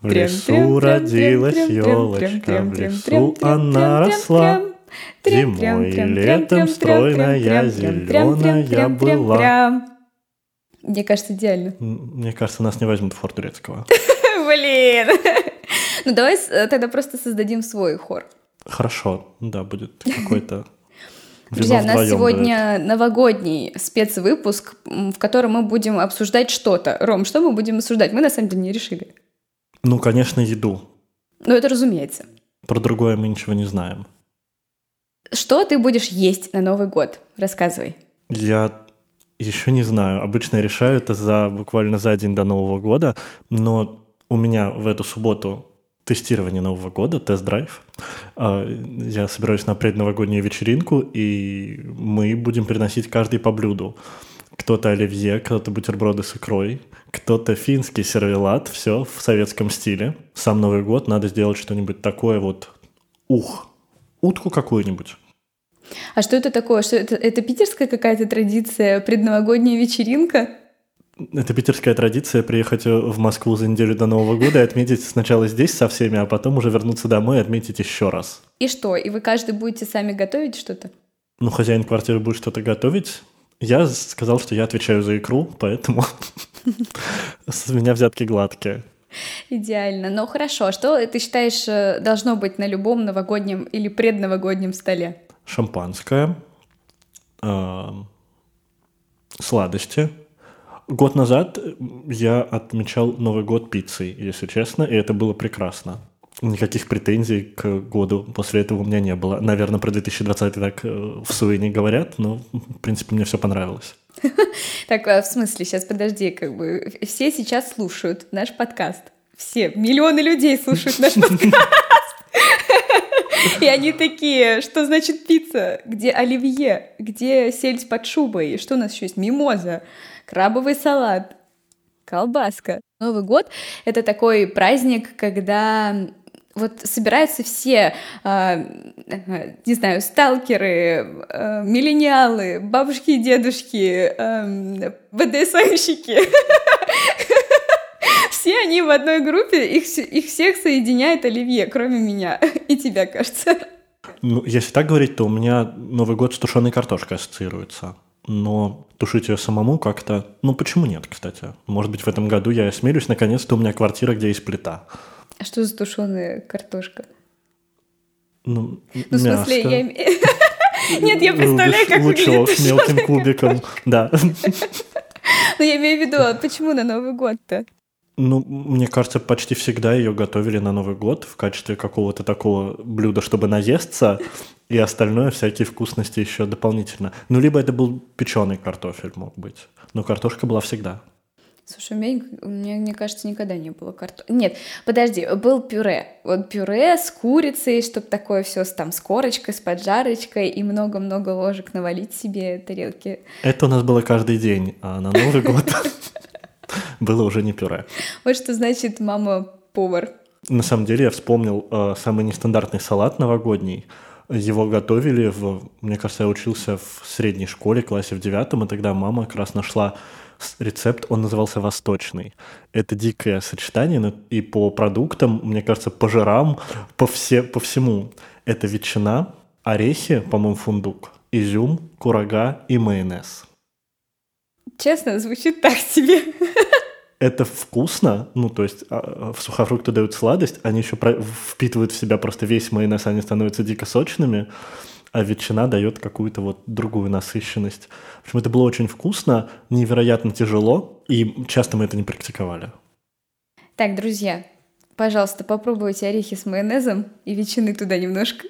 В лесу родилась елочка, в лесу она росла. Зимой и летом стройная, зеленая была. Мне кажется, идеально. Мне кажется, нас не возьмут в хор турецкого. Блин. Ну давай тогда просто создадим свой хор. Хорошо, да, будет какой-то Друзья, у нас сегодня дует. новогодний спецвыпуск, в котором мы будем обсуждать что-то. Ром, что мы будем обсуждать? Мы на самом деле не решили. Ну, конечно, еду. Ну, это разумеется. Про другое мы ничего не знаем. Что ты будешь есть на Новый год? Рассказывай. Я еще не знаю. Обычно я решаю это за буквально за день до Нового года, но у меня в эту субботу тестирование Нового года, тест-драйв. А, я собираюсь на предновогоднюю вечеринку, и мы будем приносить каждый по блюду. Кто-то оливье, кто-то бутерброды с икрой, кто-то финский сервелат, все в советском стиле. Сам Новый год надо сделать что-нибудь такое вот, ух, утку какую-нибудь. А что это такое? Что это, это питерская какая-то традиция, предновогодняя вечеринка? Это питерская традиция приехать в Москву за неделю до Нового года и отметить сначала здесь со всеми, а потом уже вернуться домой и отметить еще раз. И что? И вы каждый будете сами готовить что-то? Ну, хозяин квартиры будет что-то готовить. Я сказал, что я отвечаю за икру, поэтому с меня взятки гладкие. Идеально. Ну хорошо, что ты считаешь э, должно быть на любом новогоднем или предновогоднем столе? Шампанское, э, сладости, Год назад я отмечал Новый год пиццей, если честно, и это было прекрасно. Никаких претензий к году после этого у меня не было. Наверное, про 2020 так э, в суе не говорят, но, в принципе, мне все понравилось. Так, а в смысле, сейчас подожди, как бы все сейчас слушают наш подкаст. Все, миллионы людей слушают наш подкаст. И они такие, что значит пицца? Где оливье? Где сельдь под шубой? Что у нас еще есть? Мимоза крабовый салат, колбаска. Новый год — это такой праздник, когда вот собираются все, э, не знаю, сталкеры, э, миллениалы, бабушки и дедушки, э, БДСМщики. Все они в одной группе, их, их всех соединяет Оливье, кроме меня и тебя, кажется. Ну, если так говорить, то у меня Новый год с тушеной картошкой ассоциируется но тушить ее самому как-то... Ну, почему нет, кстати? Может быть, в этом году я осмелюсь, наконец-то у меня квартира, где есть плита. А что за тушеная картошка? Ну, ну в смысле, я... Нет, я представляю, как выглядит с мелким кубиком, да. Ну, я имею в виду, а почему на Новый год-то? Ну, мне кажется, почти всегда ее готовили на Новый год в качестве какого-то такого блюда, чтобы наесться, и остальное, всякие вкусности еще дополнительно. Ну, либо это был печеный картофель, мог быть. Но картошка была всегда. Слушай, у меня, у меня мне кажется, никогда не было картошки. Нет, подожди, был пюре. Вот пюре с курицей, чтобы такое все там с корочкой, с поджарочкой и много-много ложек навалить себе тарелки. Это у нас было каждый день, а на Новый год было уже не пюре. Вот что значит мама-повар. На самом деле я вспомнил э, самый нестандартный салат новогодний. Его готовили, в, мне кажется, я учился в средней школе, классе в девятом, и тогда мама как раз нашла рецепт, он назывался «Восточный». Это дикое сочетание, и по продуктам, мне кажется, по жирам, по, все, по всему. Это ветчина, орехи, по-моему, фундук, изюм, курага и майонез. Честно, звучит так себе. Это вкусно, ну, то есть а, в сухофрукты дают сладость, они еще впитывают в себя просто весь майонез, они становятся дико сочными, а ветчина дает какую-то вот другую насыщенность. В общем, это было очень вкусно, невероятно тяжело, и часто мы это не практиковали. Так, друзья, пожалуйста, попробуйте орехи с майонезом и ветчины туда немножко.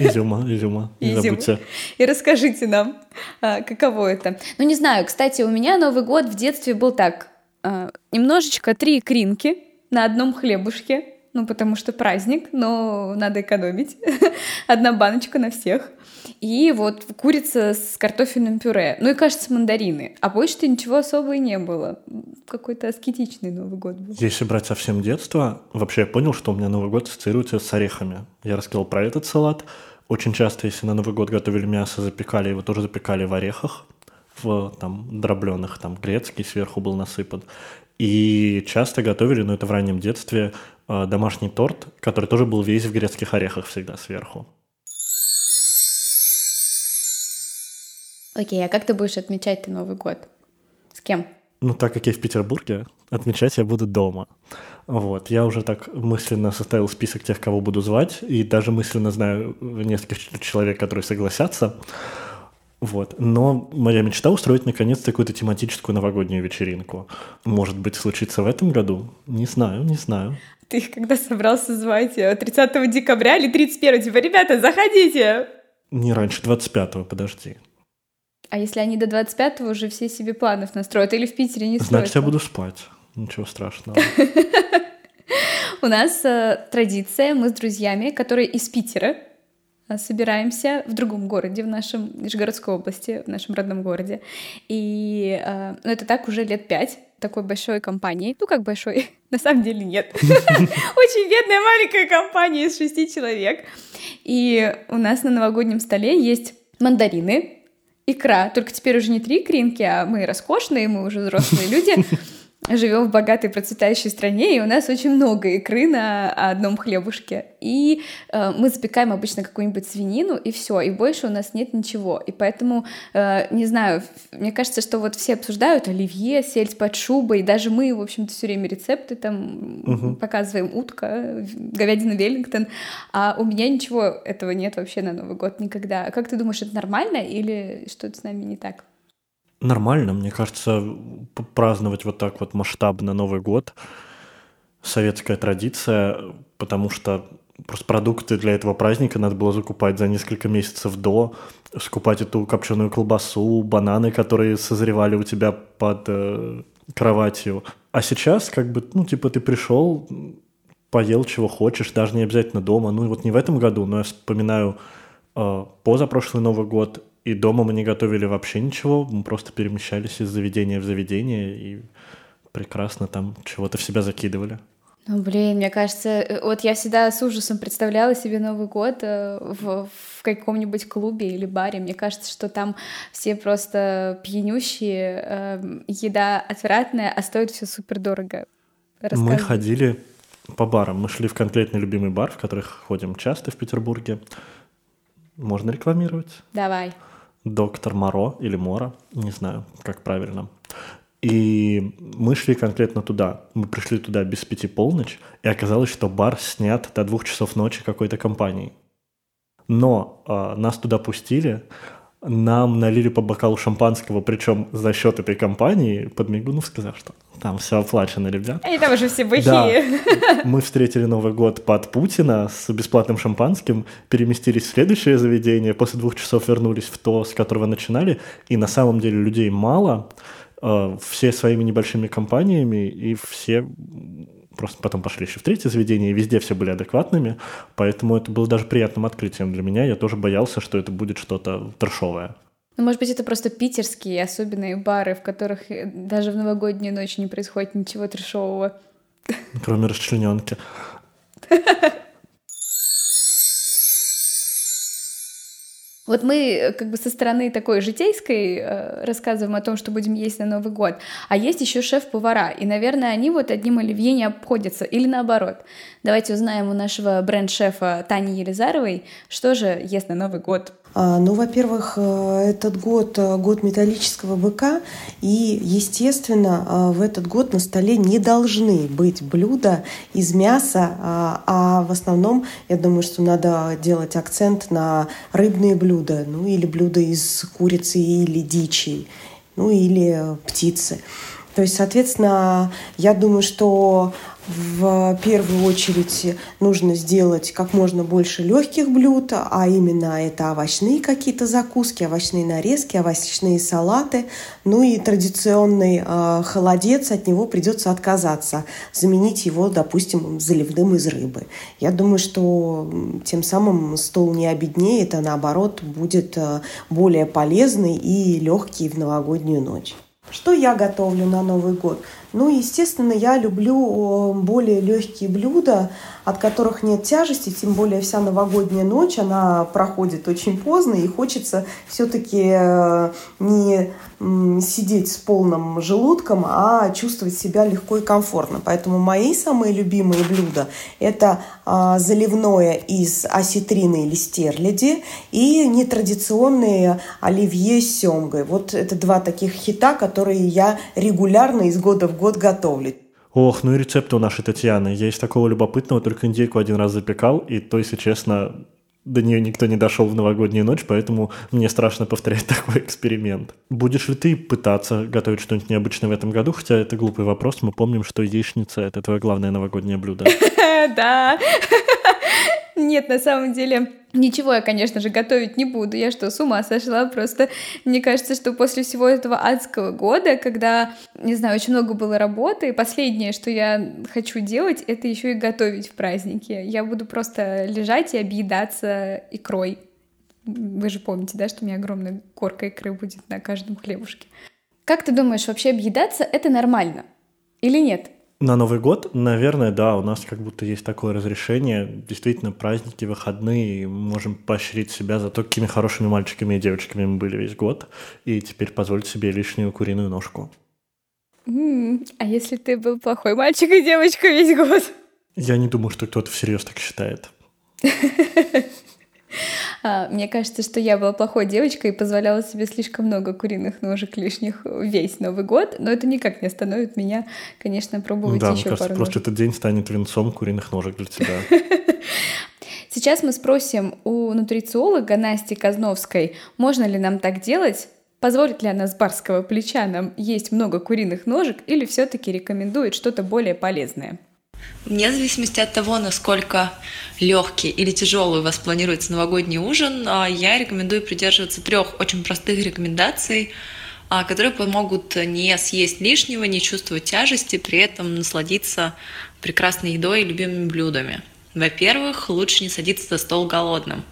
Изюма, изюма, не Изюм. забудьте. И расскажите нам, а, каково это. Ну, не знаю, кстати, у меня Новый год в детстве был так. А, немножечко три икринки на одном хлебушке, ну, потому что праздник, но надо экономить. Одна баночка на всех. И вот курица с картофельным пюре. Ну и, кажется, мандарины. А больше-то ничего особого и не было. Какой-то аскетичный Новый год был. Если брать совсем детство, вообще я понял, что у меня Новый год ассоциируется с орехами. Я рассказал про этот салат. Очень часто, если на Новый год готовили мясо, запекали, его тоже запекали в орехах в там дробленых, там грецкий сверху был насыпан. И часто готовили, но это в раннем детстве, домашний торт, который тоже был весь в грецких орехах всегда сверху. Окей, а как ты будешь отмечать ты Новый год? С кем? Ну, так как я в Петербурге, отмечать я буду дома. Вот, я уже так мысленно составил список тех, кого буду звать, и даже мысленно знаю нескольких человек, которые согласятся. Вот. Но моя мечта устроить наконец-то какую-то тематическую новогоднюю вечеринку. Может быть, случится в этом году? Не знаю, не знаю. Ты их когда собрался звать? 30 э, декабря или 31? Типа, ребята, заходите! Не раньше 25-го, подожди. А если они до 25-го уже все себе планов настроят? Или в Питере не строят? Значит, я буду спать. Ничего страшного. У нас э, традиция, мы с друзьями, которые из Питера, собираемся в другом городе, в нашем Нижегородской области, в нашем родном городе. И э, ну, это так уже лет пять такой большой компании. Ну, как большой, на самом деле нет. Очень бедная маленькая компания из шести человек. И у нас на новогоднем столе есть мандарины, икра. Только теперь уже не три икринки, а мы роскошные, мы уже взрослые люди живем в богатой процветающей стране, и у нас очень много икры на одном хлебушке. И э, мы запекаем обычно какую-нибудь свинину, и все, и больше у нас нет ничего. И поэтому, э, не знаю, мне кажется, что вот все обсуждают оливье, сельдь под шубой, даже мы, в общем-то, все время рецепты там угу. показываем утка, говядина Веллингтон, а у меня ничего этого нет вообще на Новый год никогда. Как ты думаешь, это нормально или что-то с нами не так? Нормально, мне кажется, праздновать вот так вот масштабно Новый год советская традиция, потому что просто продукты для этого праздника надо было закупать за несколько месяцев до, скупать эту копченую колбасу, бананы, которые созревали у тебя под э, кроватью. А сейчас как бы, ну, типа ты пришел, поел чего хочешь, даже не обязательно дома. Ну, вот не в этом году, но я вспоминаю э, позапрошлый Новый год и дома мы не готовили вообще ничего, мы просто перемещались из заведения в заведение и прекрасно там чего-то в себя закидывали. Ну, блин, мне кажется, э, вот я всегда с ужасом представляла себе Новый год э, в, в каком-нибудь клубе или баре. Мне кажется, что там все просто пьянющие, э, еда отвратная, а стоит все супер дорого. Мы ходили по барам. Мы шли в конкретный любимый бар, в который ходим часто в Петербурге. Можно рекламировать? Давай доктор Моро или Мора, не знаю, как правильно. И мы шли конкретно туда. Мы пришли туда без пяти полночь, и оказалось, что бар снят до двух часов ночи какой-то компанией. Но э, нас туда пустили, нам налили по бокалу шампанского, причем за счет этой компании, подмигнув, сказав, что там все оплачено, ребят. Они там уже все бухие. Да. Мы встретили Новый год под Путина с бесплатным шампанским, переместились в следующее заведение, после двух часов вернулись в то, с которого начинали, и на самом деле людей мало, э, все своими небольшими компаниями, и все просто потом пошли еще в третье заведение, и везде все были адекватными, поэтому это было даже приятным открытием для меня. Я тоже боялся, что это будет что-то трешовое. Ну, может быть, это просто питерские особенные бары, в которых даже в новогоднюю ночь не происходит ничего трешового. Кроме расчлененки. Вот мы э, как бы со стороны такой житейской э, рассказываем о том, что будем есть на Новый год, а есть еще шеф-повара, и, наверное, они вот одним оливье не обходятся, или наоборот. Давайте узнаем у нашего бренд-шефа Тани Елизаровой, что же ест на Новый год а, ну, во-первых, э, этот год э, – год металлического быка, и, естественно, э, в этот год на столе не должны быть блюда из мяса, а, а в основном, я думаю, что надо делать акцент на рыбные блюда, ну, или блюда из курицы или дичи, ну, или птицы. То есть, соответственно, я думаю, что в первую очередь нужно сделать как можно больше легких блюд, а именно это овощные какие-то закуски, овощные нарезки, овощные салаты. Ну и традиционный э, холодец, от него придется отказаться, заменить его, допустим, заливным из рыбы. Я думаю, что тем самым стол не обеднеет, а наоборот будет э, более полезный и легкий в новогоднюю ночь. Что я готовлю на Новый год? Ну, естественно, я люблю более легкие блюда, от которых нет тяжести, тем более вся новогодняя ночь, она проходит очень поздно, и хочется все-таки э, не сидеть с полным желудком, а чувствовать себя легко и комфортно. Поэтому мои самые любимые блюда – это а, заливное из осетрины или стерляди и нетрадиционные оливье с семгой. Вот это два таких хита, которые я регулярно из года в год готовлю. Ох, ну и рецепты у нашей Татьяны. Я из такого любопытного только индейку один раз запекал, и то, если честно, до нее никто не дошел в новогоднюю ночь, поэтому мне страшно повторять такой эксперимент. Будешь ли ты пытаться готовить что-нибудь необычное в этом году? Хотя это глупый вопрос. Мы помним, что яичница — это твое главное новогоднее блюдо. Да. Нет, на самом деле, ничего я, конечно же, готовить не буду. Я что, с ума сошла? Просто мне кажется, что после всего этого адского года, когда, не знаю, очень много было работы, последнее, что я хочу делать, это еще и готовить в праздники. Я буду просто лежать и объедаться икрой. Вы же помните, да, что у меня огромная корка икры будет на каждом хлебушке. Как ты думаешь, вообще объедаться — это нормально? Или нет? На Новый год, наверное, да, у нас как будто есть такое разрешение. Действительно, праздники, выходные, можем поощрить себя за то, какими хорошими мальчиками и девочками мы были весь год. И теперь позволить себе лишнюю куриную ножку. Mm, а если ты был плохой мальчик и девочка весь год? Я не думаю, что кто-то всерьез так считает. А, мне кажется, что я была плохой девочкой и позволяла себе слишком много куриных ножек лишних весь Новый год, но это никак не остановит меня, конечно, пробовать да, еще мне кажется, пару просто ножек. этот день станет венцом куриных ножек для тебя. Сейчас мы спросим у нутрициолога Насти Казновской, можно ли нам так делать, Позволит ли она с барского плеча нам есть много куриных ножек или все-таки рекомендует что-то более полезное? Вне зависимости от того, насколько легкий или тяжелый у вас планируется новогодний ужин, а, я рекомендую придерживаться трех очень простых рекомендаций, а, которые помогут не съесть лишнего, не чувствовать тяжести, при этом насладиться прекрасной едой и любимыми блюдами. Во-первых, лучше не садиться за стол голодным.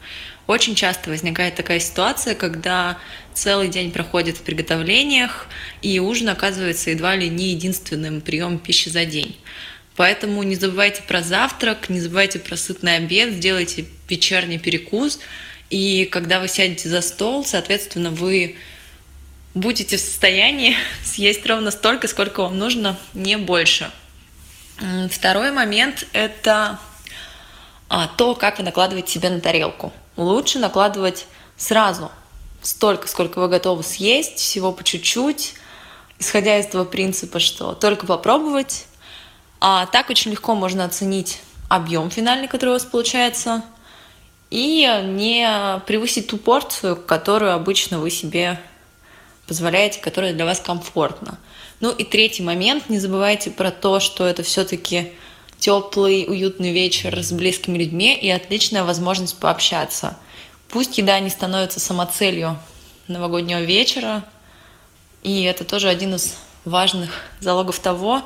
Очень часто возникает такая ситуация, когда целый день проходит в приготовлениях, и ужин оказывается едва ли не единственным приемом пищи за день. Поэтому не забывайте про завтрак, не забывайте про сытный обед, сделайте вечерний перекус. И когда вы сядете за стол, соответственно, вы будете в состоянии съесть ровно столько, сколько вам нужно, не больше. Второй момент – это а, то, как вы накладываете себе на тарелку. Лучше накладывать сразу столько, сколько вы готовы съесть, всего по чуть-чуть, исходя из того принципа, что только попробовать, а так очень легко можно оценить объем финальный, который у вас получается, и не превысить ту порцию, которую обычно вы себе позволяете, которая для вас комфортна. Ну и третий момент, не забывайте про то, что это все-таки теплый, уютный вечер с близкими людьми и отличная возможность пообщаться. Пусть еда не становится самоцелью новогоднего вечера, и это тоже один из важных залогов того,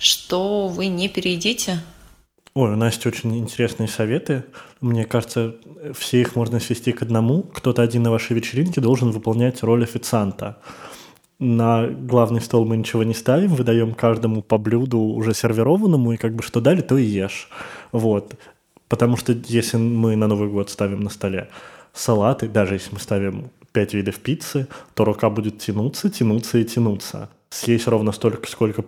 что вы не переедите. Ой, у Насти очень интересные советы. Мне кажется, все их можно свести к одному. Кто-то один на вашей вечеринке должен выполнять роль официанта. На главный стол мы ничего не ставим, выдаем каждому по блюду уже сервированному, и как бы что дали, то и ешь. Вот. Потому что если мы на Новый год ставим на столе салаты, даже если мы ставим пять видов пиццы, то рука будет тянуться, тянуться и тянуться. Съесть ровно столько, сколько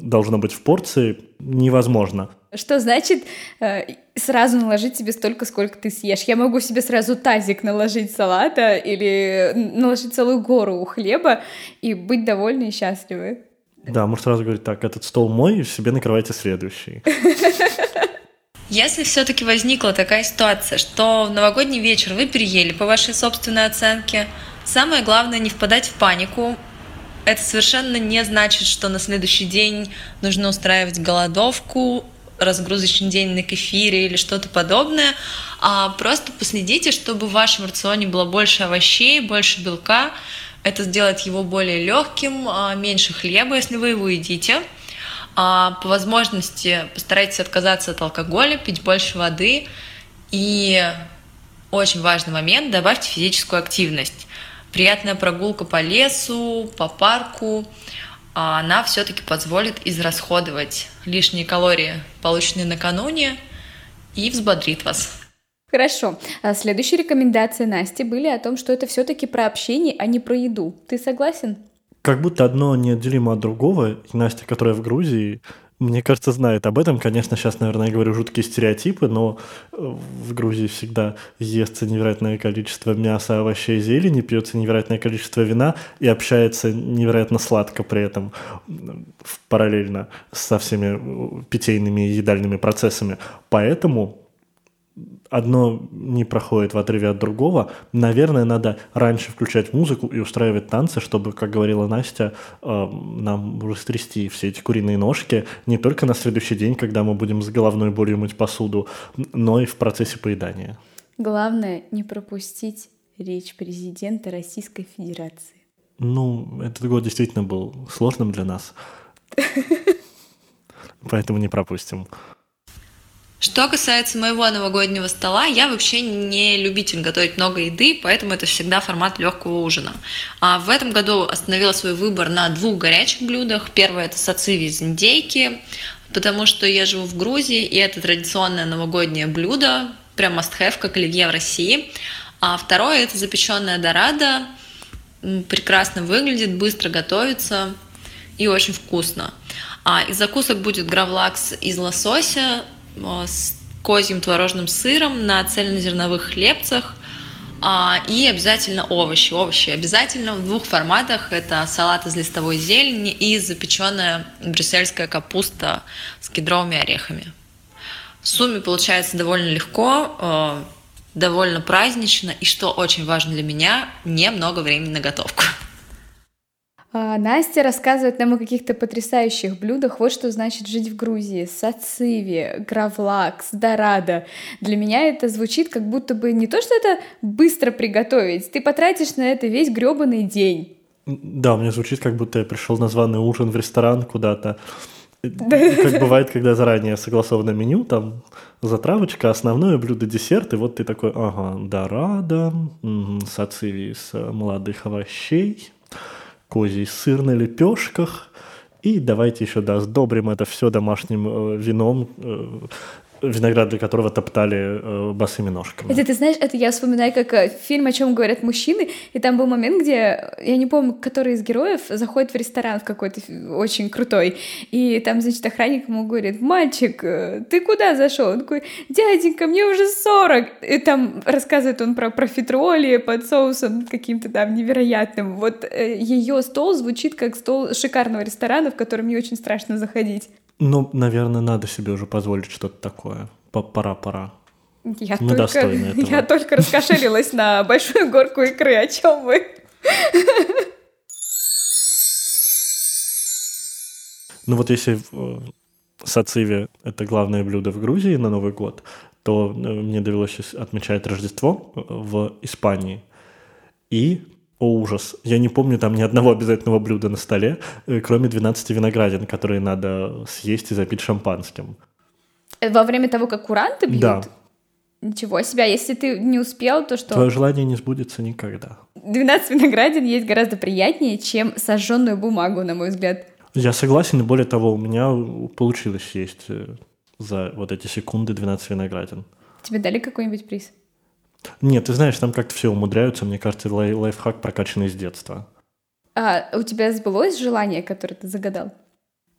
должно быть в порции, невозможно. Что значит э, сразу наложить себе столько, сколько ты съешь? Я могу себе сразу тазик наложить салата или наложить целую гору хлеба и быть довольной и счастливой. Да, может сразу говорить так, этот стол мой, себе накрывайте следующий. Если все-таки возникла такая ситуация, что в новогодний вечер вы переели по вашей собственной оценке, самое главное не впадать в панику, это совершенно не значит, что на следующий день нужно устраивать голодовку, разгрузочный день на кефире или что-то подобное, а просто последите, чтобы в вашем рационе было больше овощей, больше белка. Это сделает его более легким, а, меньше хлеба, если вы его едите. А, по возможности постарайтесь отказаться от алкоголя, пить больше воды. И очень важный момент, добавьте физическую активность приятная прогулка по лесу, по парку, а она все-таки позволит израсходовать лишние калории, полученные накануне, и взбодрит вас. Хорошо. А следующие рекомендации Насти были о том, что это все-таки про общение, а не про еду. Ты согласен? Как будто одно неотделимо от другого. И Настя, которая в Грузии, мне кажется, знает об этом. Конечно, сейчас, наверное, я говорю жуткие стереотипы, но э, в Грузии всегда естся невероятное количество мяса, овощей, зелени, пьется невероятное количество вина и общается невероятно сладко при этом параллельно со всеми э, питейными и едальными процессами. Поэтому одно не проходит в отрыве от другого. Наверное, надо раньше включать музыку и устраивать танцы, чтобы, как говорила Настя, э, нам растрясти все эти куриные ножки не только на следующий день, когда мы будем с головной болью мыть посуду, но и в процессе поедания. Главное не пропустить речь президента Российской Федерации. Ну, этот год действительно был сложным для нас. Поэтому не пропустим. Что касается моего новогоднего стола, я вообще не любитель готовить много еды, поэтому это всегда формат легкого ужина. А в этом году остановила свой выбор на двух горячих блюдах. Первое это сациви из индейки, потому что я живу в Грузии, и это традиционное новогоднее блюдо, прям must-have, как оливье в России. А второе это запеченная дорадо, прекрасно выглядит, быстро готовится и очень вкусно. А из закусок будет гравлакс из лосося, с козьим творожным сыром на цельнозерновых хлебцах а, и обязательно овощи. Овощи обязательно в двух форматах. Это салат из листовой зелени и запеченная брюссельская капуста с кедровыми орехами. В сумме получается довольно легко, э, довольно празднично и, что очень важно для меня, немного времени на готовку. А, Настя рассказывает нам о каких-то потрясающих блюдах. Вот что значит жить в Грузии. Сациви, гравлакс, дорадо. Для меня это звучит как будто бы не то, что это быстро приготовить. Ты потратишь на это весь гребаный день. Да, мне звучит, как будто я пришел на званый ужин в ресторан куда-то. Как бывает, когда заранее согласовано меню, там затравочка, основное блюдо, десерт, и вот ты такой, ага, дорадо, сациви из молодых овощей, козий сыр на лепешках. И давайте еще да, сдобрим это все домашним э, вином, э, виноград для которого топтали э, босыми ножками. Это ты знаешь, это я вспоминаю как э, фильм «О чем говорят мужчины», и там был момент, где, я не помню, который из героев заходит в ресторан в какой-то очень крутой, и там, значит, охранник ему говорит, мальчик, э, ты куда зашел? Он такой, дяденька, мне уже 40. И там рассказывает он про профитроли под соусом каким-то там невероятным. Вот э, ее стол звучит как стол шикарного ресторана, в который мне очень страшно заходить. Ну, наверное, надо себе уже позволить что-то такое. Пора-пора. Я Мы только, достойны этого. Я только раскошелилась на большую горку икры. О чем вы? Ну вот если э, сациви — это главное блюдо в Грузии на Новый год, то э, мне довелось отмечать Рождество э, в Испании. И о, ужас. Я не помню там ни одного обязательного блюда на столе, э, кроме 12 виноградин, которые надо съесть и запить шампанским. Э, во время того, как куранты бьют? Да. Ничего себе, а если ты не успел, то что? Твое желание не сбудется никогда. 12 виноградин есть гораздо приятнее, чем сожженную бумагу, на мой взгляд. Я согласен, и более того, у меня получилось съесть э, за вот эти секунды 12 виноградин. Тебе дали какой-нибудь приз? Нет, ты знаешь, там как-то все умудряются. Мне кажется, лай- лайфхак прокачанный с детства. А у тебя сбылось желание, которое ты загадал?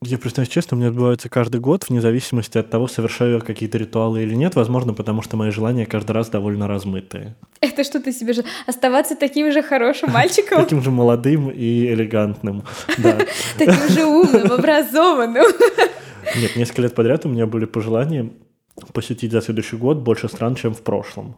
Я признаюсь честно, у меня отбываются каждый год, вне зависимости от того, совершаю я какие-то ритуалы или нет. Возможно, потому что мои желания каждый раз довольно размытые. Это что ты себе же... Оставаться таким же хорошим мальчиком? Таким же молодым и элегантным, да. Таким же умным, образованным. Нет, несколько лет подряд у меня были пожелания посетить за следующий год больше стран, чем в прошлом.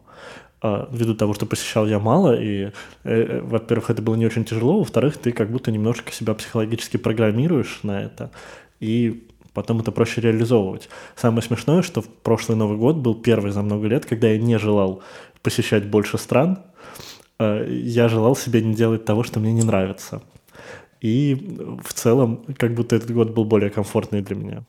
А, ввиду того, что посещал я мало, и, э, э, во-первых, это было не очень тяжело, во-вторых, ты как будто немножко себя психологически программируешь на это, и потом это проще реализовывать. Самое смешное, что в прошлый Новый год был первый за много лет, когда я не желал посещать больше стран, э, я желал себе не делать того, что мне не нравится. И в целом, как будто этот год был более комфортный для меня.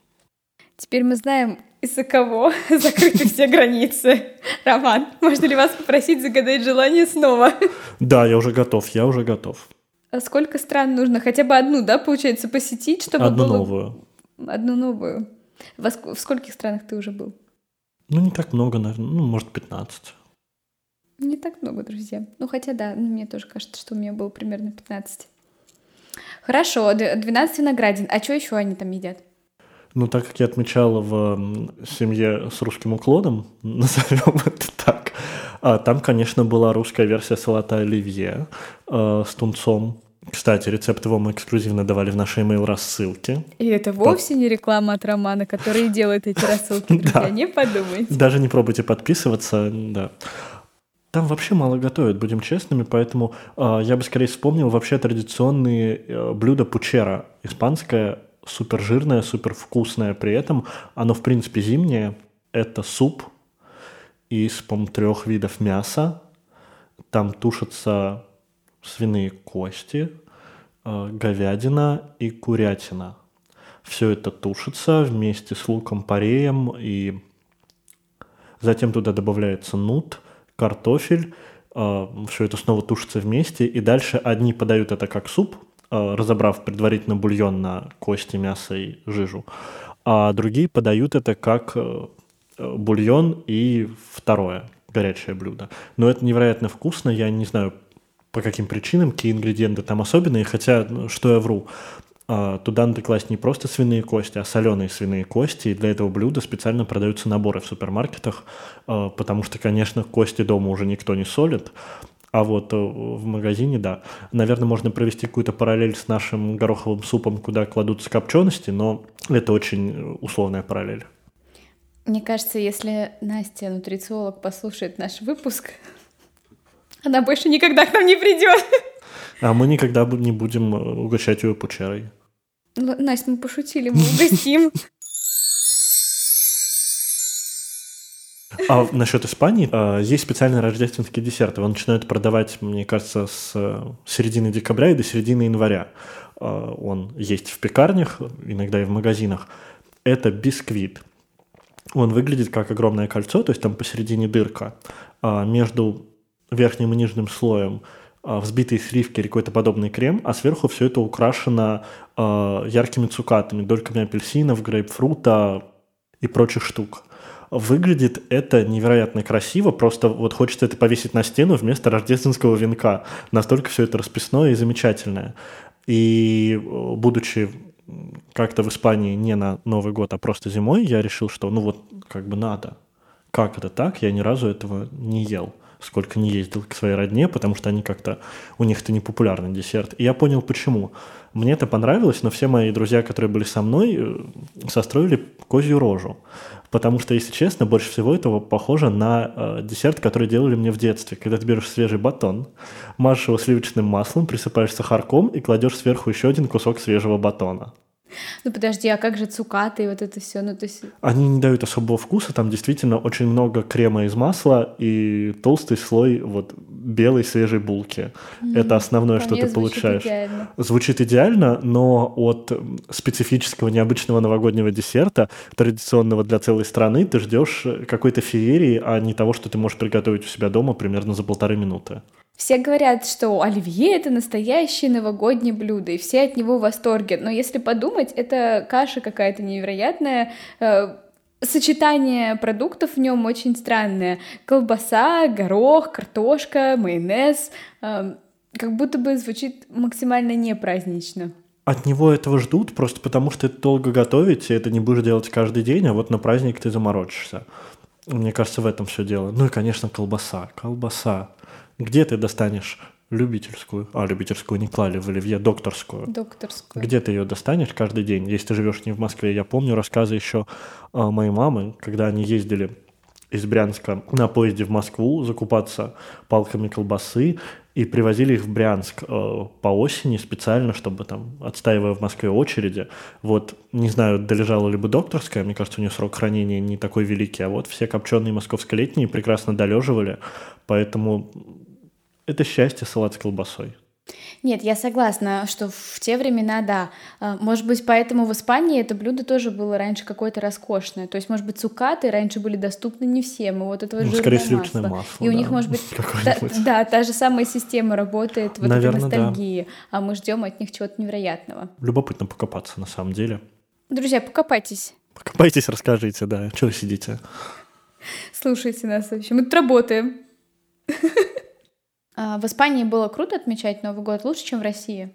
Теперь мы знаем, из-за кого закрыты все границы. Роман, можно ли вас попросить загадать желание снова? Да, я уже готов, я уже готов. А сколько стран нужно? Хотя бы одну, да, получается, посетить, чтобы Одну было... новую. Одну новую. Во ск- В скольких странах ты уже был? Ну, не так много, наверное. Ну, может, 15. Не так много, друзья. Ну, хотя да, ну, мне тоже кажется, что у меня было примерно 15. Хорошо, д- 12 виноградин. А что еще они там едят? Ну, так как я отмечала в семье с русским уклоном, назовем это так, а, там, конечно, была русская версия салата оливье э, с тунцом. Кстати, рецепт его мы эксклюзивно давали в нашей email рассылке. И это вовсе не реклама от Романа, который делает эти рассылки, друзья, не подумайте. Даже не пробуйте подписываться, да. Там вообще мало готовят, будем честными, поэтому э, я бы скорее вспомнил вообще традиционные э, блюда пучера. Испанское, супер жирное, супер вкусное. При этом оно, в принципе, зимнее. Это суп из, по трех видов мяса. Там тушатся свиные кости, э, говядина и курятина. Все это тушится вместе с луком-пореем и Затем туда добавляется нут, картофель, все это снова тушится вместе, и дальше одни подают это как суп, э, разобрав предварительно бульон на кости, мясо и жижу, а другие подают это как э, э, бульон и второе горячее блюдо. Но это невероятно вкусно, я не знаю по каким причинам, какие ингредиенты там особенные, хотя, ну, что я вру, Туда надо класть не просто свиные кости, а соленые свиные кости. И для этого блюда специально продаются наборы в супермаркетах, потому что, конечно, кости дома уже никто не солит. А вот э, в магазине, да. Наверное, можно провести какую-то параллель с нашим гороховым супом, куда кладутся копчености, но это очень условная параллель. Мне кажется, если Настя, нутрициолог, послушает наш выпуск, она больше никогда к нам не придет. А мы никогда не будем э, угощать ее пучерой. Ну, Настя, мы пошутили, мы угостим. А насчет Испании, а, есть специальные рождественские десерты. Его начинают продавать, мне кажется, с э, середины декабря и до середины января. А, Он есть в пекарнях, иногда и в магазинах. Это бисквит. Он выглядит как огромное кольцо, то есть там посередине дырка. А Между верхним и нижним слоем взбитые сливки или какой-то подобный крем, а сверху все это украшено яркими цукатами, дольками апельсинов, грейпфрута и прочих штук. Выглядит это невероятно красиво, просто вот хочется это повесить на стену вместо рождественского венка. Настолько все это расписное и замечательное. И э, будучи как-то в Испании не на Новый год, а просто зимой, я решил, что ну вот как бы надо. Как это так? Я ни разу этого не ел сколько не ездил к своей родне, потому что они как-то, у них это не популярный десерт. И я понял, почему. Мне это понравилось, но все мои друзья, которые были со мной, э, состроили козью рожу. Потому что, если честно, больше всего этого похоже на э, десерт, который делали мне в детстве. Когда ты берешь свежий батон, мажешь его сливочным маслом, присыпаешь сахарком и кладешь сверху еще один кусок свежего батона. Ну подожди, а как же цукаты и вот это все? Ну то есть Они не дают особого вкуса, там действительно очень много крема из масла и толстый слой вот белой свежей булки. Это основное, что ты звучит получаешь. идеально. Звучит идеально, но от специфического необычного новогоднего десерта, традиционного для целой страны, ты ждешь э, какой-то феерии, а не того, что ты можешь приготовить у себя дома примерно за полторы минуты. Все говорят, что оливье — это настоящее новогоднее блюдо, и все от него в восторге. Но если подумать, это каша какая-то невероятная, э, сочетание продуктов в нем очень странное. Колбаса, горох, картошка, майонез. э, как будто бы звучит максимально непразднично. От него этого ждут просто потому, что это долго готовить, и это не будешь делать каждый день, а вот на праздник ты заморочишься. Мне кажется, в этом все дело. Ну и, конечно, колбаса. Колбаса. Где ты достанешь любительскую? А, любительскую не клали в оливье, докторскую. Докторскую. Где ты ее достанешь каждый день, если ты живешь не в Москве? Я помню рассказы еще а, моей мамы, когда они ездили из Брянска на поезде в Москву закупаться палками колбасы и привозили их в Брянск э, по осени специально, чтобы там, отстаивая в Москве очереди, вот, не знаю, долежала ли бы докторская, мне кажется, у нее срок хранения не такой великий, а вот все копченые московско-летние прекрасно долеживали, поэтому это счастье салат с колбасой. Нет, я согласна, что в те времена, да. А, может быть, поэтому в Испании это блюдо тоже было раньше какое-то роскошное. То есть, может быть, цукаты раньше были доступны не всем, и вот этого ну, скорее сливочное масло. масло. И да. у них, может быть, та, да, та же самая система работает, вот Наверное, этой ностальгии, да. а мы ждем от них чего-то невероятного. Любопытно покопаться, на самом деле. Друзья, покопайтесь. Покопайтесь, расскажите, да. Вы сидите? Слушайте нас вообще. Мы тут работаем. А, в Испании было круто отмечать Новый год, лучше, чем в России.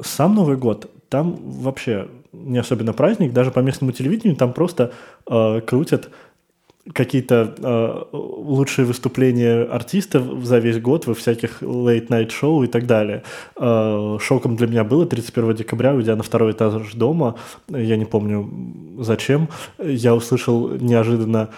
Сам Новый год, там вообще не особенно праздник, даже по местному телевидению там просто э, крутят какие-то э, лучшие выступления артистов за весь год во всяких late-night шоу и так далее. Э, шоком для меня было 31 декабря, уйдя на второй этаж дома, я не помню зачем, я услышал неожиданно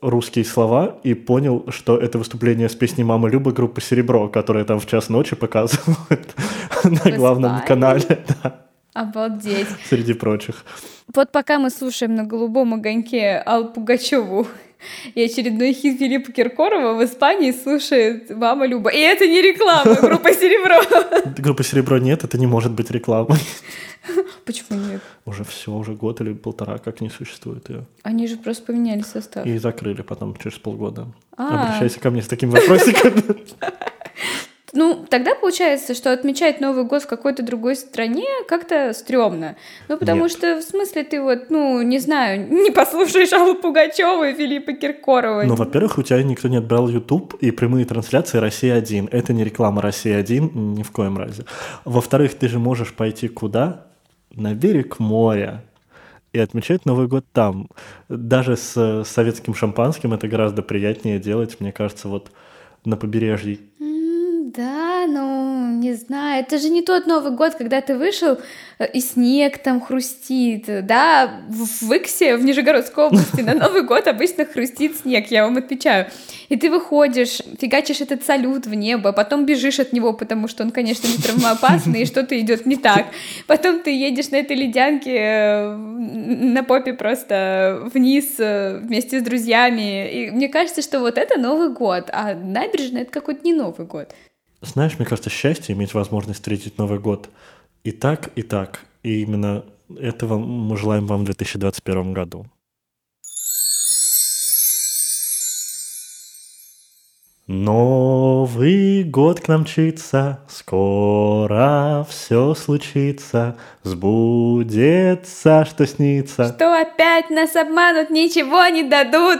русские слова и понял, что это выступление с песней «Мама Люба» группы «Серебро», которая там в час ночи показывают на главном канале. Обалдеть. Среди прочих. Вот пока мы слушаем на голубом огоньке Ал Пугачеву и очередной хит Филиппа Киркорова в Испании слушает «Мама Люба». И это не реклама группа «Серебро». Группа «Серебро» нет, это не может быть рекламой. Почему нет? Уже все, уже год или полтора, как не существует ее. Они же просто поменяли состав. И закрыли потом через полгода. А. Обращайся ко мне с таким вопросиком. Ну, тогда получается, что отмечать Новый год в какой-то другой стране как-то стрёмно. Ну, потому Нет. что, в смысле, ты вот, ну, не знаю, не послушаешь Аллу Пугачеву и Филиппа Киркорова. Ну, во-первых, у тебя никто не отбрал YouTube и прямые трансляции «Россия-1». Это не реклама «Россия-1» ни в коем разе. Во-вторых, ты же можешь пойти куда? На берег моря и отмечать Новый год там. Даже с советским шампанским это гораздо приятнее делать, мне кажется, вот на побережье. Да, ну, не знаю, это же не тот Новый год, когда ты вышел, и снег там хрустит, да, в Иксе, в Нижегородской области на Новый год обычно хрустит снег, я вам отвечаю. И ты выходишь, фигачишь этот салют в небо, потом бежишь от него, потому что он, конечно, не травмоопасный, и что-то идет не так. Потом ты едешь на этой ледянке э, на попе просто вниз э, вместе с друзьями. И мне кажется, что вот это Новый год, а набережная — это какой-то не Новый год. Знаешь, мне кажется, счастье иметь возможность встретить Новый год и так, и так. И именно этого мы желаем вам в 2021 году. Новый год к нам мчится, скоро все случится, сбудется, что снится. Что опять нас обманут, ничего не дадут.